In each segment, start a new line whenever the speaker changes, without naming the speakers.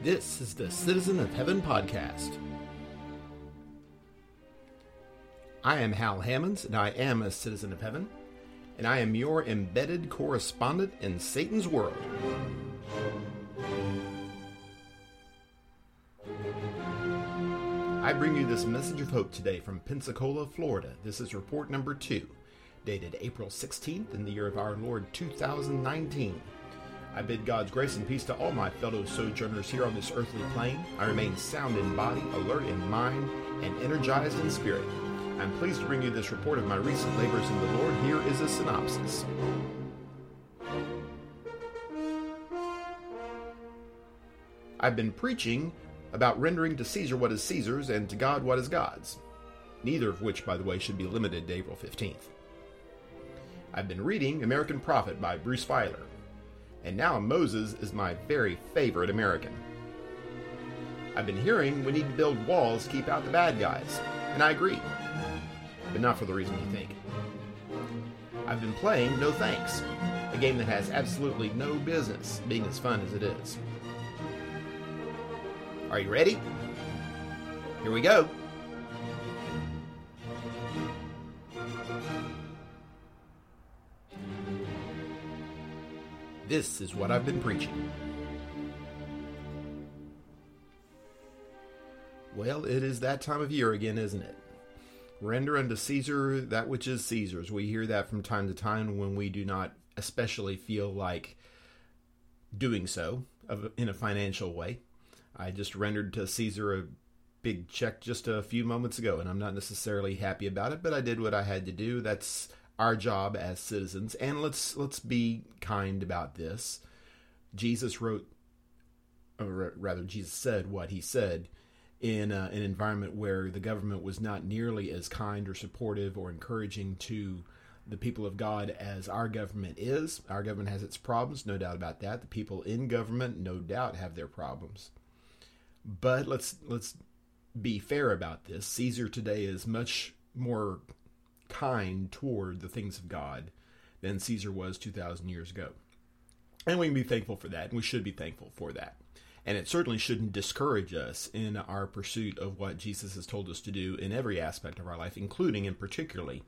This is the Citizen of Heaven podcast. I am Hal Hammonds, and I am a citizen of heaven, and I am your embedded correspondent in Satan's world. I bring you this message of hope today from Pensacola, Florida. This is report number two, dated April 16th in the year of our Lord 2019. I bid God's grace and peace to all my fellow sojourners here on this earthly plane. I remain sound in body, alert in mind, and energized in spirit. I'm pleased to bring you this report of my recent labors in the Lord. Here is a synopsis. I've been preaching about rendering to Caesar what is Caesar's and to God what is God's, neither of which, by the way, should be limited to April 15th. I've been reading American Prophet by Bruce Feiler, and now Moses is my very favorite American. I've been hearing we need to build walls to keep out the bad guys, and I agree, but not for the reason you think. I've been playing No Thanks, a game that has absolutely no business being as fun as it is. Are you ready? Here we go. This is what I've been preaching. Well, it is that time of year again, isn't it? Render unto Caesar that which is Caesar's. We hear that from time to time when we do not especially feel like doing so in a financial way. I just rendered to Caesar a big check just a few moments ago, and I'm not necessarily happy about it, but I did what I had to do. That's our job as citizens, and let's let's be kind about this. Jesus wrote, or rather, Jesus said what he said in uh, an environment where the government was not nearly as kind or supportive or encouraging to the people of God as our government is. Our government has its problems, no doubt about that. The people in government, no doubt, have their problems. But let's let's be fair about this. Caesar today is much more kind toward the things of God than Caesar was 2,000 years ago. And we can be thankful for that, and we should be thankful for that. And it certainly shouldn't discourage us in our pursuit of what Jesus has told us to do in every aspect of our life, including and particularly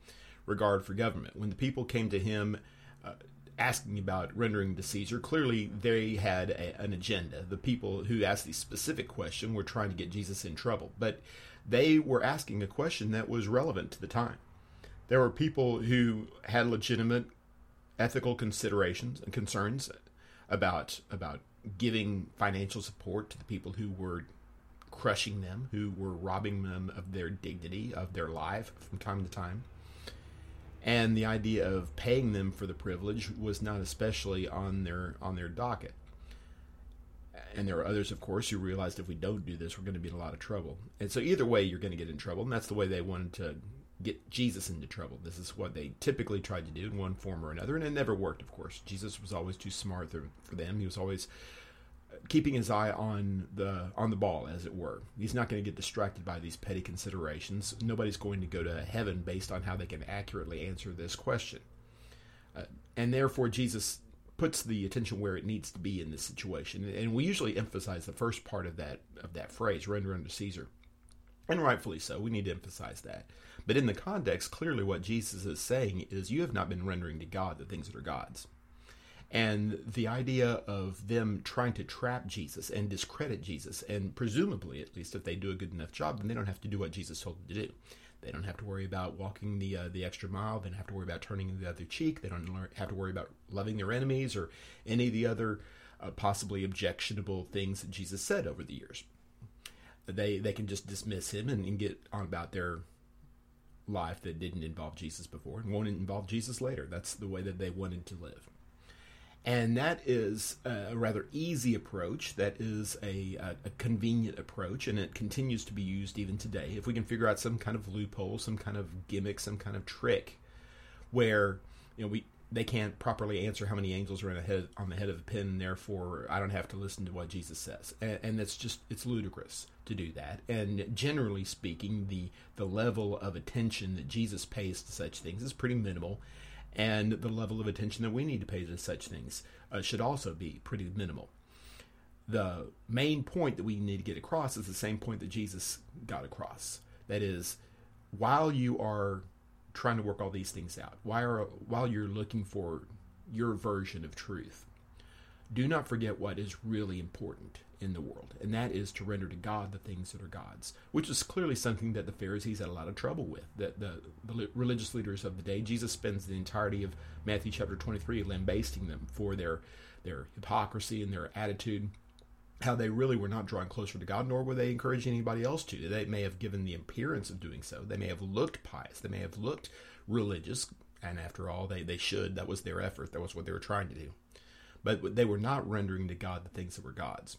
regard for government. When the people came to him uh, asking about rendering to Caesar, clearly they had a, an agenda. The people who asked the specific question were trying to get Jesus in trouble, but they were asking a question that was relevant to the time there were people who had legitimate ethical considerations and concerns about about giving financial support to the people who were crushing them, who were robbing them of their dignity, of their life from time to time. And the idea of paying them for the privilege was not especially on their on their docket. And there are others, of course, who realized if we don't do this, we're going to be in a lot of trouble. And so either way, you're going to get in trouble, and that's the way they wanted to get Jesus into trouble. This is what they typically tried to do in one form or another, and it never worked, of course. Jesus was always too smart for them. He was always keeping his eye on the on the ball, as it were. He's not going to get distracted by these petty considerations. Nobody's going to go to heaven based on how they can accurately answer this question, uh, and therefore Jesus puts the attention where it needs to be in this situation. And we usually emphasize the first part of that of that phrase, "Render unto Caesar." And rightfully so. We need to emphasize that. But in the context, clearly what Jesus is saying is you have not been rendering to God the things that are God's. And the idea of them trying to trap Jesus and discredit Jesus, and presumably, at least if they do a good enough job, then they don't have to do what Jesus told them to do. They don't have to worry about walking the uh, the extra mile. They don't have to worry about turning the other cheek. They don't have to worry about loving their enemies or any of the other uh, possibly objectionable things that Jesus said over the years they they can just dismiss him and, and get on about their life that didn't involve Jesus before and won't involve Jesus later. That's the way that they wanted to live. And that is a rather easy approach. That is a, a, a, convenient approach, and it continues to be used even today. If we can figure out some kind of loophole, some kind of gimmick, some kind of trick, where you know we they can't properly answer how many angels are a head, on the head of a pin, therefore I don't have to listen to what Jesus says. And, and that's just it's ludicrous to do that. And generally speaking, the the level of attention that Jesus pays to such things is pretty minimal, and the level of attention that we need to pay to such things uh, should also be pretty minimal. the main point that we need to get across is the same point that Jesus got across. That is, while you are trying to work all these things out, while, while you're looking for your version of truth, do not forget what is really important in the world, and that is to render to God the things that are God's, which is clearly something that the Pharisees had a lot of trouble with. That the, the religious leaders of the day, Jesus spends the entirety of Matthew chapter 23 lambasting them for their their hypocrisy and their attitude, how they really were not drawing closer to God, nor were they encouraging anybody else to. They may have given the appearance of doing so. They may have looked pious. They may have looked religious, and after all, they, they should. That was their effort. That was what they were trying to do. But they were not rendering to God the things that were God's.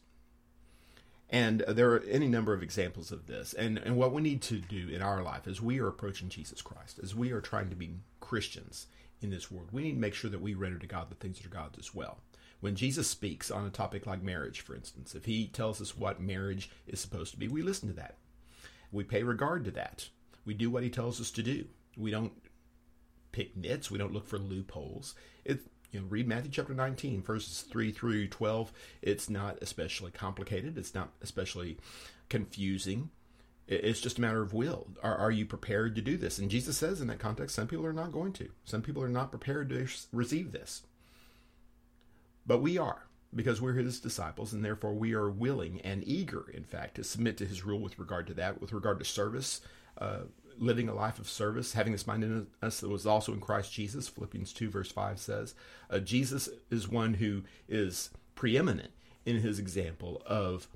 And there are any number of examples of this. And, and what we need to do in our life as we are approaching Jesus Christ, as we are trying to be Christians in this world, we need to make sure that we render to God the things that are God's as well. When Jesus speaks on a topic like marriage, for instance, if he tells us what marriage is supposed to be, we listen to that. We pay regard to that. We do what he tells us to do. We don't pick nits. We don't look for loopholes. It, you know, read Matthew chapter 19, verses 3 through 12. It's not especially complicated, it's not especially confusing. It's just a matter of will. Are, are you prepared to do this? And Jesus says in that context, some people are not going to. Some people are not prepared to receive this. But we are, because we're his disciples, and therefore we are willing and eager, in fact, to submit to his rule with regard to that, with regard to service, uh, living a life of service, having this mind in us that was also in Christ Jesus. Philippians 2, verse 5 says, uh, Jesus is one who is preeminent in his example of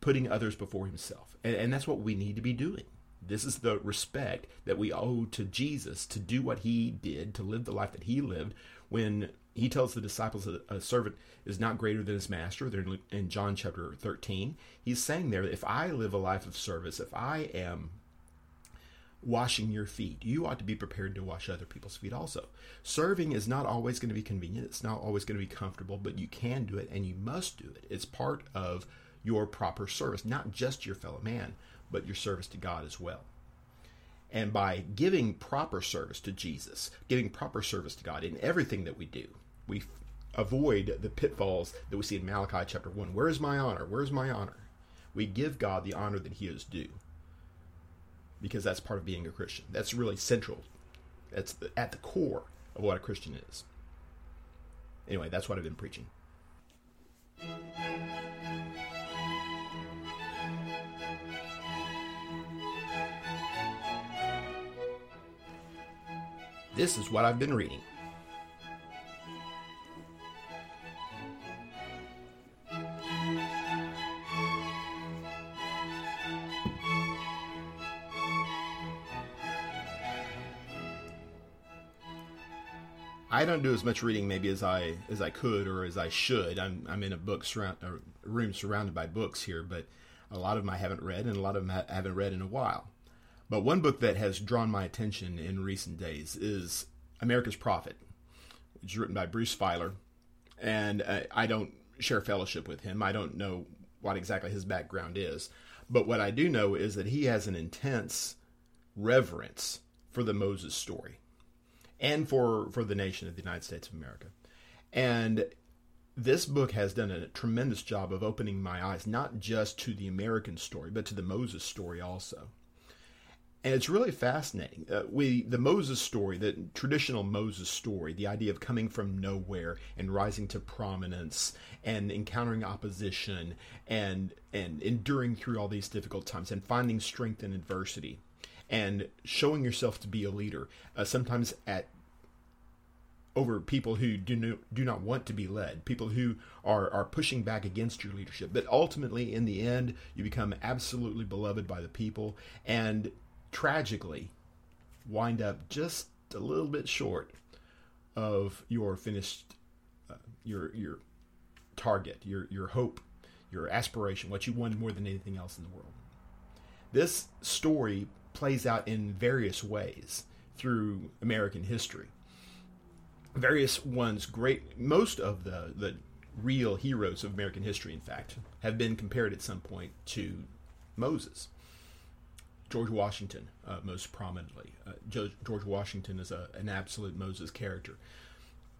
putting others before himself. And, and that's what we need to be doing. This is the respect that we owe to Jesus to do what he did, to live the life that he lived when he tells the disciples that a servant is not greater than his master. They're in John chapter 13. He's saying there, if I live a life of service, if I am washing your feet. You ought to be prepared to wash other people's feet also. Serving is not always going to be convenient, it's not always going to be comfortable, but you can do it and you must do it. It's part of your proper service, not just your fellow man, but your service to God as well. And by giving proper service to Jesus, giving proper service to God in everything that we do, we avoid the pitfalls that we see in Malachi chapter 1. Where is my honor? Where is my honor? We give God the honor that he is due because that's part of being a Christian. That's really central. That's the, at the core of what a Christian is. Anyway, that's what I've been preaching. This is what I've been reading. I don't do as much reading maybe as I as I could or as I should. I'm I'm in a book surround a room surrounded by books here, but a lot of them I haven't read, and a lot of them I haven't read in a while. But one book that has drawn my attention in recent days is America's Prophet, which is written by Bruce Feiler, and uh, I don't share fellowship with him. I don't know what exactly his background is, but what I do know is that he has an intense reverence for the Moses story and for for the nation of the United States of America. And this book has done a tremendous job of opening my eyes not just to the American story, but to the Moses story also. And it's really fascinating. Uh, we the Moses story, the traditional Moses story, the idea of coming from nowhere and rising to prominence and encountering opposition and and enduring through all these difficult times and finding strength in adversity and showing yourself to be a leader, uh, sometimes at over people who do no, do not want to be led, people who are are pushing back against your leadership. But ultimately, in the end, you become absolutely beloved by the people, and tragically, wind up just a little bit short of your finished uh, your your target, your your hope, your aspiration, what you wanted more than anything else in the world. This story plays out in various ways through American history. Various ones, great, most of the, the real heroes of American history, in fact, have been compared at some point to Moses. George Washington, uh, most prominently. Uh, George Washington is a, an absolute Moses character.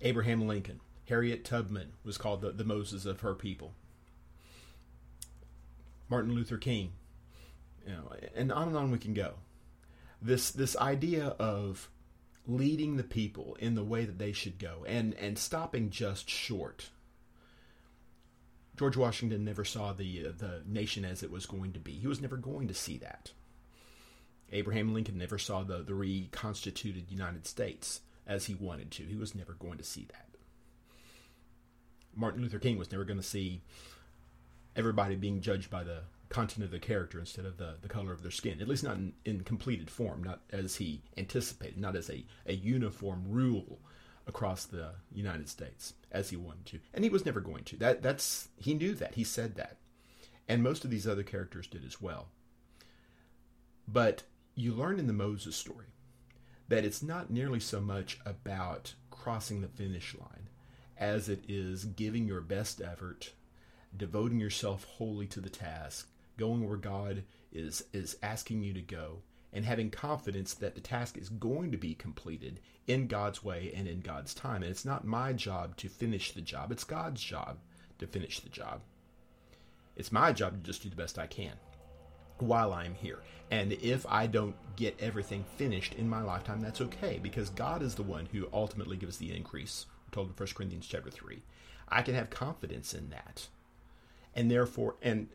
Abraham Lincoln. Harriet Tubman was called the, the Moses of her people. Martin Luther King, you know, and on and on we can go. This this idea of leading the people in the way that they should go and and stopping just short. George Washington never saw the uh, the nation as it was going to be. He was never going to see that. Abraham Lincoln never saw the, the reconstituted United States as he wanted to. He was never going to see that. Martin Luther King was never going to see everybody being judged by the content of the character instead of the, the color of their skin, at least not in, in completed form, not as he anticipated, not as a, a uniform rule across the United States as he wanted to. And he was never going to. That that's he knew that. He said that. And most of these other characters did as well. But you learn in the Moses story that it's not nearly so much about crossing the finish line as it is giving your best effort, devoting yourself wholly to the task, going where God is is asking you to go, and having confidence that the task is going to be completed in God's way and in God's time. And it's not my job to finish the job, it's God's job to finish the job. It's my job to just do the best I can while I'm here. And if I don't get everything finished in my lifetime, that's okay because God is the one who ultimately gives the increase. We're told in 1 Corinthians chapter 3. I can have confidence in that. And therefore, and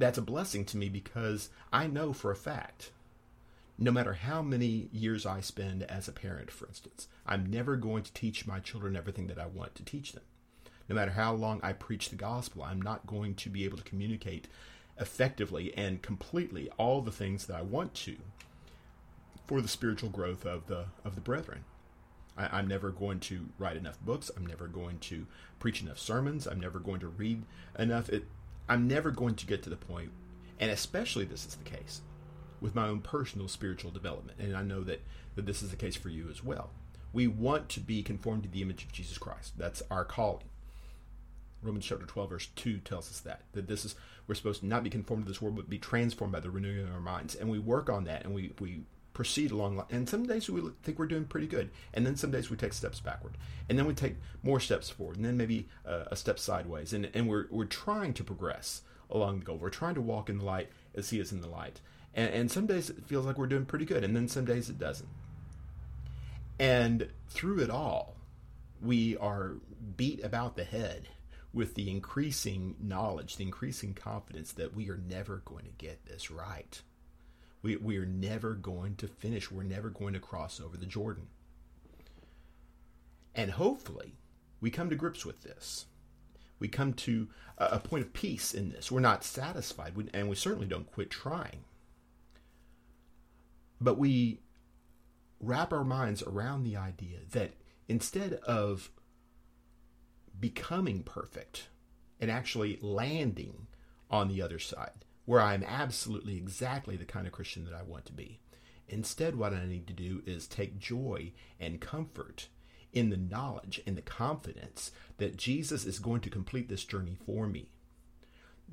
that's a blessing to me because I know for a fact, no matter how many years I spend as a parent, for instance, I'm never going to teach my children everything that I want to teach them. No matter how long I preach the gospel, I'm not going to be able to communicate effectively and completely all the things that I want to for the spiritual growth of the of the brethren. I, am never going to write enough books. I'm never going to preach enough sermons. I'm never going to read enough. It, I'm never going to get to the point, and especially this is the case with my own personal spiritual development. And I know that, that this is the case for you as well. We want to be conformed to the image of Jesus Christ. That's our calling. Romans chapter 12, verse 2 tells us that. That this is, we're supposed to not be conformed to this world, but be transformed by the renewing of our minds. And we work on that and we, we proceed along. And some days we think we're doing pretty good. And then some days we take steps backward. And then we take more steps forward. And then maybe uh, a step sideways. And, and we're, we're trying to progress along the goal. We're trying to walk in the light as He is in the light. And, and some days it feels like we're doing pretty good. And then some days it doesn't. And through it all, we are beat about the head with the increasing knowledge, the increasing confidence that we are never going to get this right. We, we are never going to finish. We're never going to cross over the Jordan. And hopefully, we come to grips with this. We come to a, a point of peace in this. We're not satisfied, and we certainly don't quit trying. But we wrap our minds around the idea that instead of becoming perfect and actually landing on the other side where I'm absolutely exactly the kind of Christian that I want to be. Instead, what I need to do is take joy and comfort in the knowledge and the confidence that Jesus is going to complete this journey for me.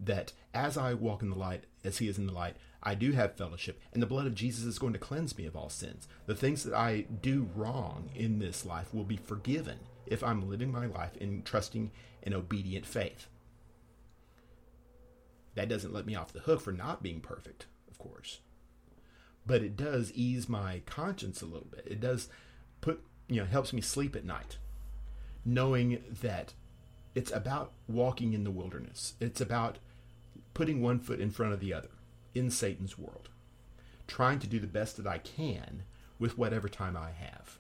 That as I walk in the light, as He is in the light, I do have fellowship, and the blood of Jesus is going to cleanse me of all sins. The things that I do wrong in this life will be forgiven if I'm living my life in trusting and obedient faith. That doesn't let me off the hook for not being perfect, of course. But it does ease my conscience a little bit. It does put, you know, helps me sleep at night, knowing that it's about walking in the wilderness. It's about putting one foot in front of the other in Satan's world, trying to do the best that I can with whatever time I have.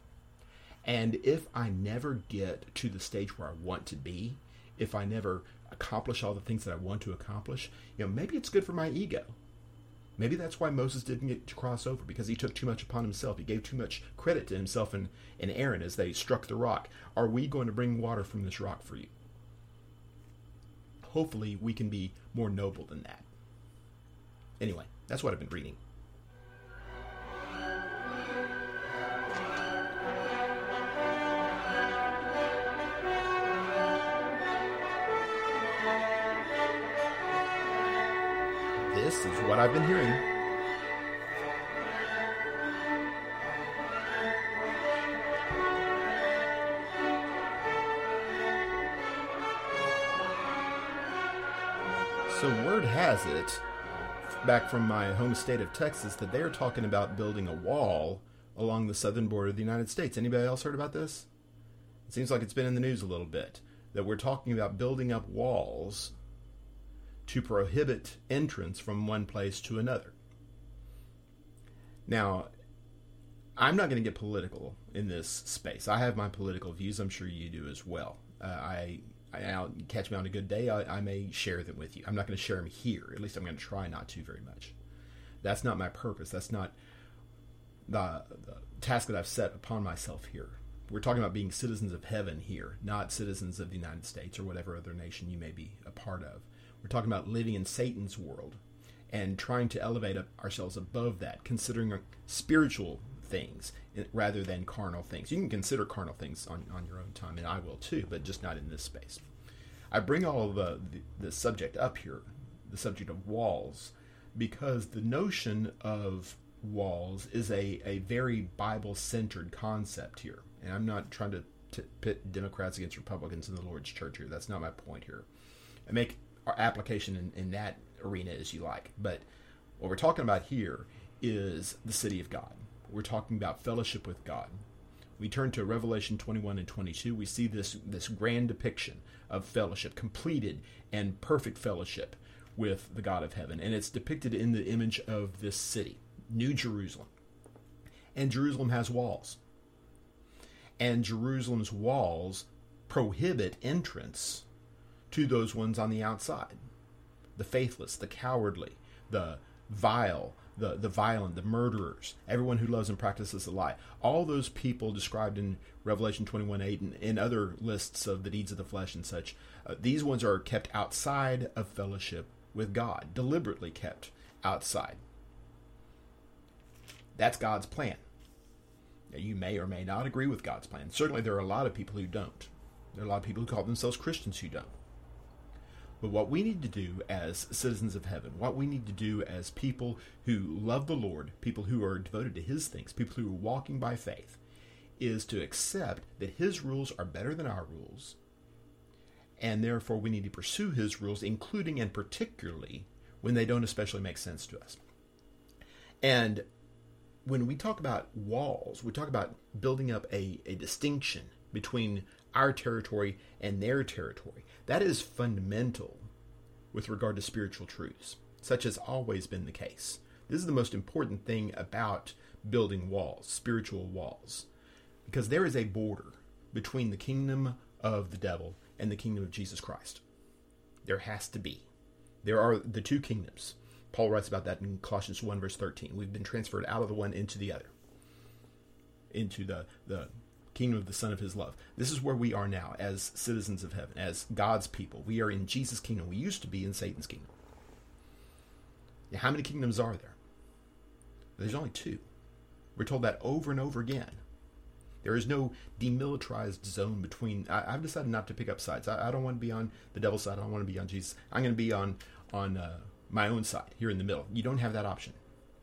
And if I never get to the stage where I want to be, if I never accomplish all the things that I want to accomplish, you know, maybe it's good for my ego. Maybe that's why Moses didn't get to cross over because he took too much upon himself. He gave too much credit to himself and, and Aaron as they struck the rock. Are we going to bring water from this rock for you? Hopefully, we can be more noble than that. Anyway, that's what I've been reading. This is what I've been hearing. So, word has it back from my home state of Texas that they are talking about building a wall along the southern border of the United States. Anybody else heard about this? It seems like it's been in the news a little bit that we're talking about building up walls to prohibit entrance from one place to another. Now, I'm not going to get political in this space. I have my political views. I'm sure you do as well. Uh, I, I catch me on a good day. I, I may share them with you. I'm not going to share them here. At least I'm going to try not to very much. That's not my purpose. That's not the, the task that I've set upon myself here. We're talking about being citizens of heaven here, not citizens of the United States or whatever other nation you may be a part of. We're talking about living in Satan's world and trying to elevate ourselves above that, considering spiritual things eh, rather than carnal things. You can consider carnal things on, on your own time, and I will too, but just not in this space. I bring all the, the, the subject up here, the subject of walls, because the notion of walls is a, a very Bible centered concept here. And I'm not trying to, to pit Democrats against Republicans in the Lord's church here. That's not my point here. I make application in, in that arena as you like. But what we're talking about here is the city of God. We're talking about fellowship with God. We turn to Revelation 21 and 22. We see this, this grand depiction of fellowship, completed and perfect fellowship with the God of heaven. And it's depicted in the image of this city, New Jerusalem. And Jerusalem has walls. And Jerusalem's walls prohibit entrance to those ones on the outside the faithless, the cowardly, the vile, the, the violent, the murderers, everyone who loves and practices a lie. All those people described in Revelation 21 8 and in other lists of the deeds of the flesh and such, uh, these ones are kept outside of fellowship with God, deliberately kept outside. That's God's plan. Now, you may or may not agree with God's plan. Certainly, there are a lot of people who don't. There are a lot of people who call themselves Christians who don't. But what we need to do as citizens of heaven, what we need to do as people who love the Lord, people who are devoted to His things, people who are walking by faith, is to accept that His rules are better than our rules. And therefore, we need to pursue His rules, including and particularly when they don't especially make sense to us. And when we talk about walls, we talk about building up a, a distinction between our territory and their territory. That is fundamental with regard to spiritual truths. Such has always been the case. This is the most important thing about building walls, spiritual walls, because there is a border between the kingdom of the devil and the kingdom of Jesus Christ. There has to be. There are the two kingdoms. Paul writes about that in Colossians 1, verse 13. We've been transferred out of the one into the other, into the, the kingdom of the Son of His love. This is where we are now as citizens of heaven, as God's people. We are in Jesus' kingdom. We used to be in Satan's kingdom. Now, how many kingdoms are there? There's only two. We're told that over and over again. There is no demilitarized zone between. I, have decided not to pick up sides. I, I, don't want to be on the devil's side. I don't want to be on Jesus. I'm going to be on on uh, my own side here in the middle. You don't have that option.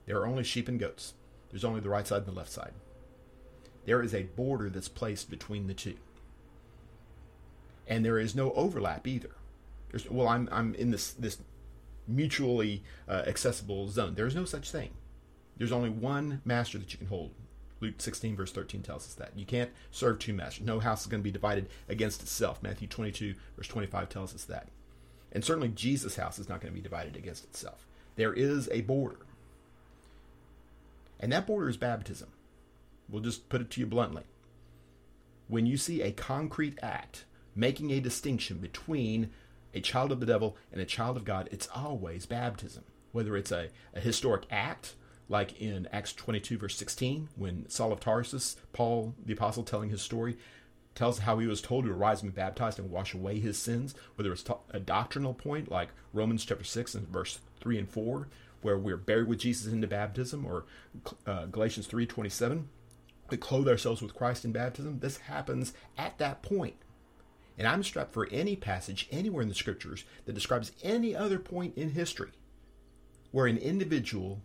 There are only sheep and goats. There's only the right side and the left side there is a border that's placed between the two. And there is no overlap either. There's, well, I'm, I'm in this, this mutually uh, accessible zone. There's no such thing. There's only one master that you can hold. Luke 16, verse 13 tells us that. You can't serve two masters. No house is going to be divided against itself. Matthew 22, verse 25 tells us that. And certainly Jesus' house is not going to be divided against itself. There is a border. And that border is baptism. We'll just put it to you bluntly. When you see a concrete act making a distinction between a child of the devil and a child of God, it's always baptism. Whether it's a, a historic act, like in Acts 22, verse 16, when Saul of Tarsus, Paul the apostle telling his story, tells how he was told to arise and be baptized and wash away his sins, whether it's a doctrinal point like Romans chapter 6 and verse 3 and 4, where we're buried with Jesus into baptism, or uh, Galatians 3 27, we clothe ourselves with Christ in baptism. This happens at that point. And I'm strapped for any passage anywhere in the scriptures that describes any other point in history where an individual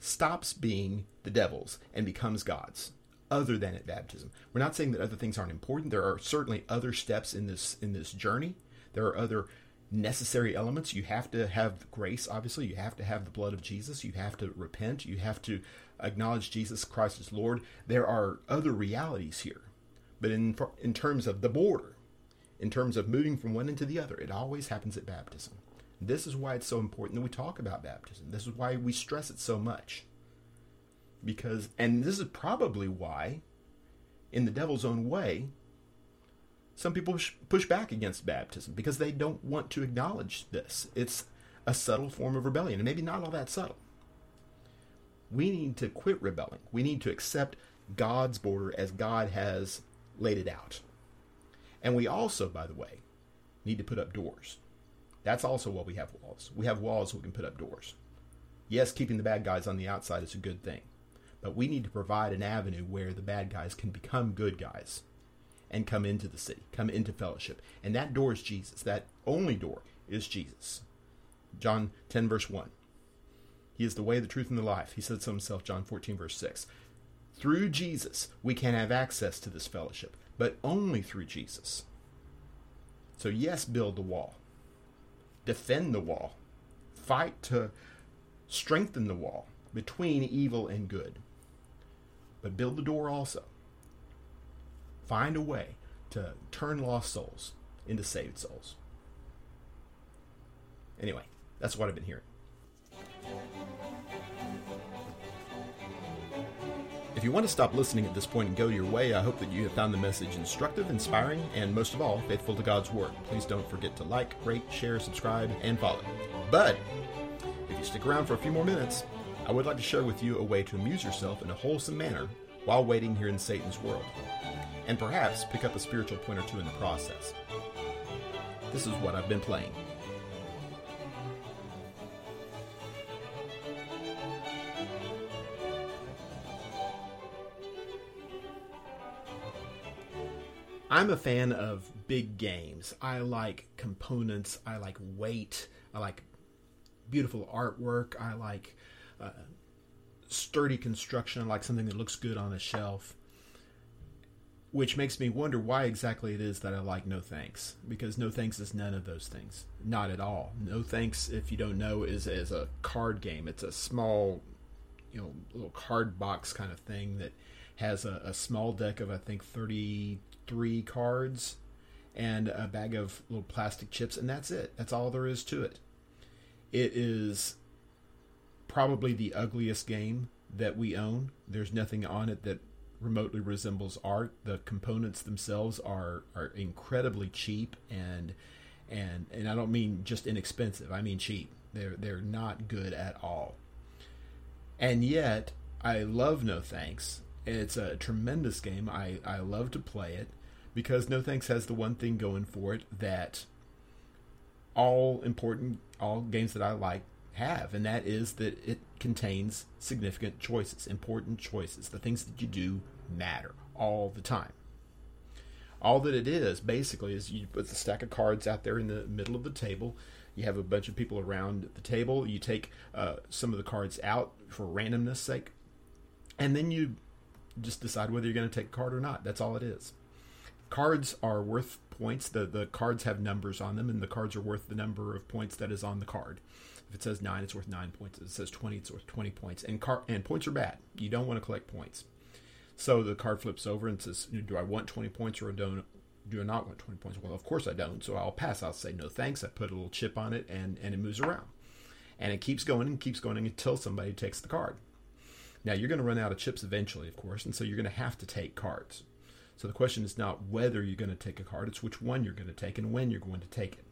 stops being the devil's and becomes God's other than at baptism. We're not saying that other things aren't important. There are certainly other steps in this in this journey. There are other necessary elements. You have to have grace, obviously. You have to have the blood of Jesus. You have to repent. You have to acknowledge Jesus Christ as Lord. There are other realities here. But in, in terms of the border, in terms of moving from one into the other, it always happens at baptism. This is why it's so important that we talk about baptism. This is why we stress it so much. Because, and this is probably why, in the devil's own way, some people push back against baptism because they don't want to acknowledge this. It's a subtle form of rebellion, and maybe not all that subtle. We need to quit rebelling. We need to accept God's border as God has laid it out. And we also, by the way, need to put up doors. That's also why we have walls. We have walls so we can put up doors. Yes, keeping the bad guys on the outside is a good thing, but we need to provide an avenue where the bad guys can become good guys and come into the city, come into fellowship. And that door is Jesus. That only door is Jesus. John 10, verse 1. He is the way, the truth, and the life. He said so himself, John 14, verse 6. Through Jesus, we can have access to this fellowship, but only through Jesus. So, yes, build the wall, defend the wall, fight to strengthen the wall between evil and good, but build the door also find a way to turn lost souls into saved souls. Anyway, that's what I've been hearing. If you want to stop listening at this point and go your way, I hope that you have found the message instructive, inspiring, and most of all, faithful to God's Word. Please don't forget to like, rate, share, subscribe, and follow. But if you stick around for a few more minutes, I would like to share with you a way to amuse yourself in a wholesome manner while waiting here in Satan's world and perhaps pick up a spiritual point or two in the process. This is what I've been playing. I'm a fan of big games. I like components. I like weight. I like beautiful artwork. I like uh, sturdy construction. I like something that looks good on a shelf which makes me wonder why exactly it is that I like No Thanks because No Thanks is none of those things, not at all. No Thanks, if you don't know, is is a card game. It's a small, you know, little card box kind of thing that has a, a small deck of I think thirty three cards and a bag of little plastic chips, and that's it. That's all there is to it. It is probably the ugliest game that we own. There's nothing on it that remotely resembles art. The components themselves are are incredibly cheap and and and I don't mean just inexpensive. I mean cheap. They're they're not good at all. And yet, I love No Thanks. It's a tremendous game. I I love to play it because No Thanks has the one thing going for it that all important all games that I like have, and that is that it contains significant choices, important choices. The things that you do matter all the time. All that it is basically is you put the stack of cards out there in the middle of the table. You have a bunch of people around the table. You take uh, some of the cards out for randomness sake, and then you just decide whether you're going to take a card or not. That's all it is. Cards are worth points. The the cards have numbers on them, and the cards are worth the number of points that is on the card. If it says nine, it's worth nine points. If it says twenty, it's worth twenty points. And car and points are bad. You don't want to collect points. So the card flips over and says, "Do I want twenty points or don't? Do I not want twenty points?" Well, of course I don't. So I'll pass. I'll say no thanks. I put a little chip on it, and and it moves around, and it keeps going and keeps going until somebody takes the card. Now you're going to run out of chips eventually, of course, and so you're going to have to take cards. So the question is not whether you're going to take a card; it's which one you're going to take and when you're going to take it.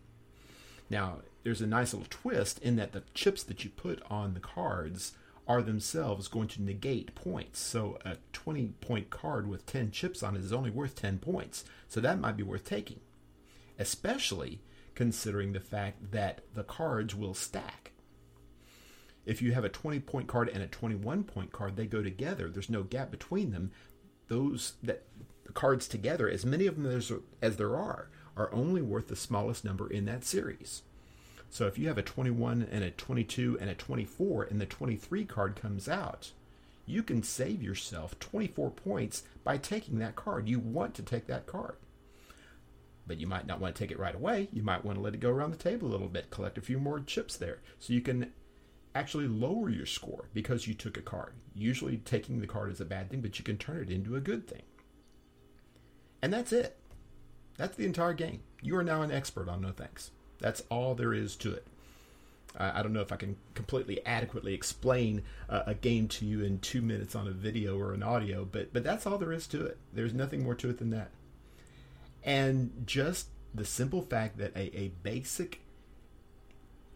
Now, there's a nice little twist in that the chips that you put on the cards are themselves going to negate points. So a 20 point card with 10 chips on it is only worth 10 points. So that might be worth taking, especially considering the fact that the cards will stack. If you have a 20 point card and a 21 point card, they go together. There's no gap between them. Those that the cards together, as many of them as, as there are, are only worth the smallest number in that series. So if you have a 21 and a 22 and a 24 and the 23 card comes out, you can save yourself 24 points by taking that card. You want to take that card. But you might not want to take it right away. You might want to let it go around the table a little bit, collect a few more chips there. So you can actually lower your score because you took a card. Usually taking the card is a bad thing, but you can turn it into a good thing. And that's it. That's the entire game. You are now an expert on No Thanks. That's all there is to it. I don't know if I can completely adequately explain uh, a game to you in two minutes on a video or an audio, but but that's all there is to it. There's nothing more to it than that. And just the simple fact that a, a basic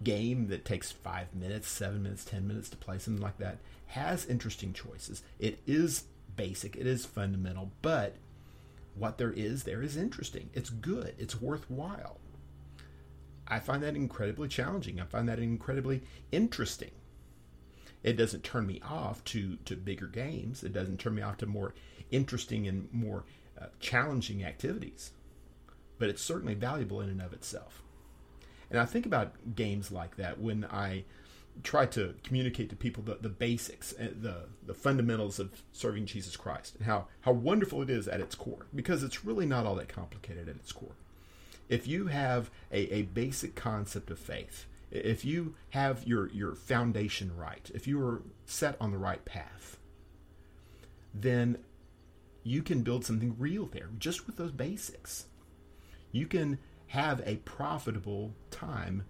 game that takes five minutes, seven minutes, ten minutes to play, something like that, has interesting choices. It is basic, it is fundamental, but what there is there is interesting. It's good, it's worthwhile. I find that incredibly challenging. I find that incredibly interesting. It doesn't turn me off to, to bigger games. It doesn't turn me off to more interesting and more uh, challenging activities. But it's certainly valuable in and of itself. And I think about games like that when I try to communicate to people the, the basics, uh, the, the fundamentals of serving Jesus Christ, and how, how wonderful it is at its core, because it's really not all that complicated at its core. If you have a, a basic concept of faith, if you have your, your foundation right, if you are set on the right path, then you can build something real there just with those basics. You can have a profitable time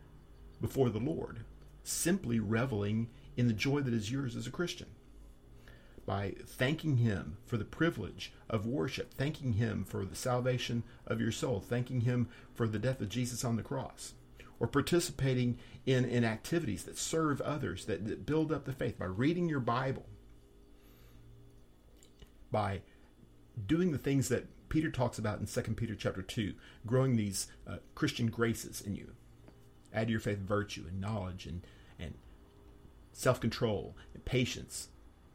before the Lord, simply reveling in the joy that is yours as a Christian. By thanking Him for the privilege of worship, thanking Him for the salvation of your soul, thanking Him for the death of Jesus on the cross, or participating in, in activities that serve others, that, that build up the faith, by reading your Bible, by doing the things that Peter talks about in 2 Peter chapter 2, growing these uh, Christian graces in you. Add to your faith virtue and knowledge and, and self control and patience,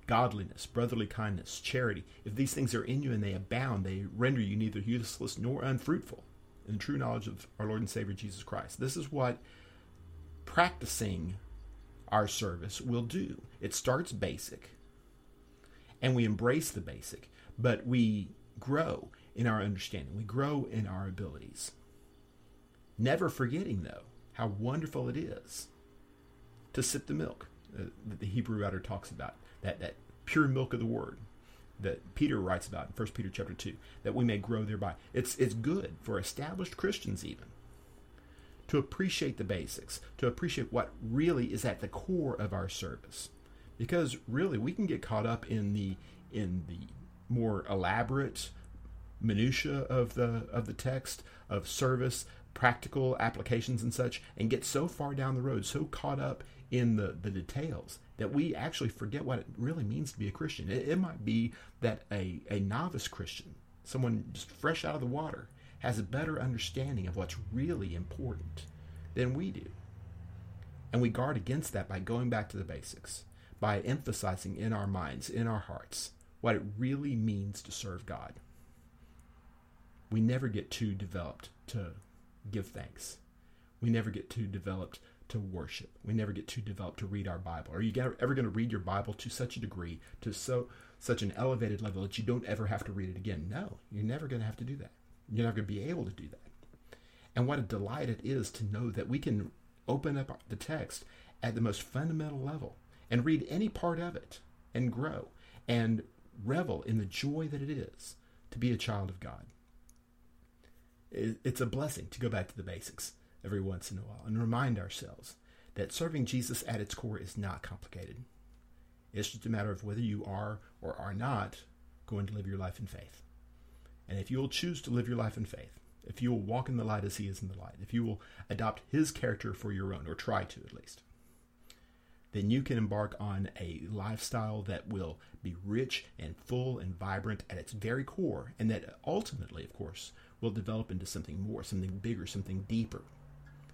godliness, brotherly kindness, charity. If these things are in you and they abound, they render you neither useless nor unfruitful in the true knowledge of our Lord and Savior Jesus Christ. This is what practicing our service will do. It starts basic, and we embrace the basic, but we grow in our understanding, we grow in our abilities. Never forgetting, though, how wonderful it is to sip the milk uh, that the Hebrew writer talks about, that, that pure milk of the word that Peter writes about in 1 Peter chapter 2, that we may grow thereby. It's, it's good for established Christians, even, to appreciate the basics, to appreciate what really is at the core of our service. Because really, we can get caught up in the in the more elaborate minutia of the of the text of service practical applications and such and get so far down the road so caught up in the the details that we actually forget what it really means to be a christian. It, it might be that a, a novice christian someone just fresh out of the water has a better understanding of what's really important than we do. And we guard against that by going back to the basics by emphasizing in our minds in our hearts what it really means to serve god we never get too developed to give thanks. We never get too developed to worship. We never get too developed to read our Bible. Are you ever going to read your Bible to such a degree, to so such an elevated level that you don't ever have to read it again? No, you're never going to have to do that. You're never going to be able to do that. And what a delight it is to know that we can open up the text at the most fundamental level and read any part of it and grow and revel in the joy that it is to be a child of God it's a blessing to go back to the basics every once in a while and remind ourselves that serving Jesus at its core is not complicated. It's just a matter of whether you are or are not going to live your life in faith. And if you will choose to live your life in faith, if you will walk in the light as he is in the light, if you will adopt his character for your own, or try to at least, then you can embark on a lifestyle that will be rich and full and vibrant at its very core, and that ultimately, of course, will develop into something more, something bigger, something deeper,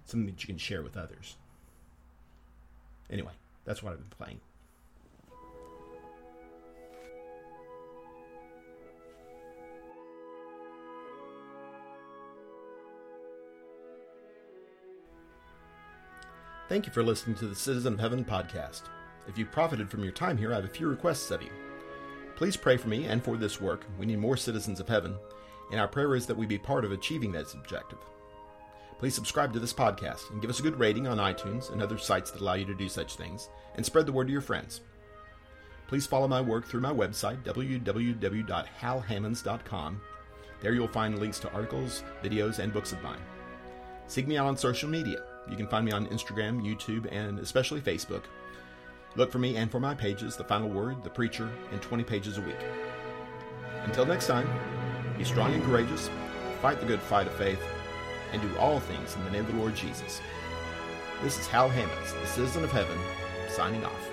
something that you can share with others. Anyway, that's what I've been playing. Thank you for listening to the Citizen of Heaven podcast. If you profited from your time here, I have a few requests of you. Please pray for me and for this work. We need more citizens of heaven and our prayer is that we be part of achieving that objective. Please subscribe to this podcast and give us a good rating on iTunes and other sites that allow you to do such things, and spread the word to your friends. Please follow my work through my website, www.halhammonds.com. There you'll find links to articles, videos, and books of mine. Seek me out on social media. You can find me on Instagram, YouTube, and especially Facebook. Look for me and for my pages, The Final Word, The Preacher, and 20 pages a week. Until next time, be strong and courageous, fight the good fight of faith, and do all things in the name of the Lord Jesus. This is Hal Hammonds, the citizen of heaven, signing off.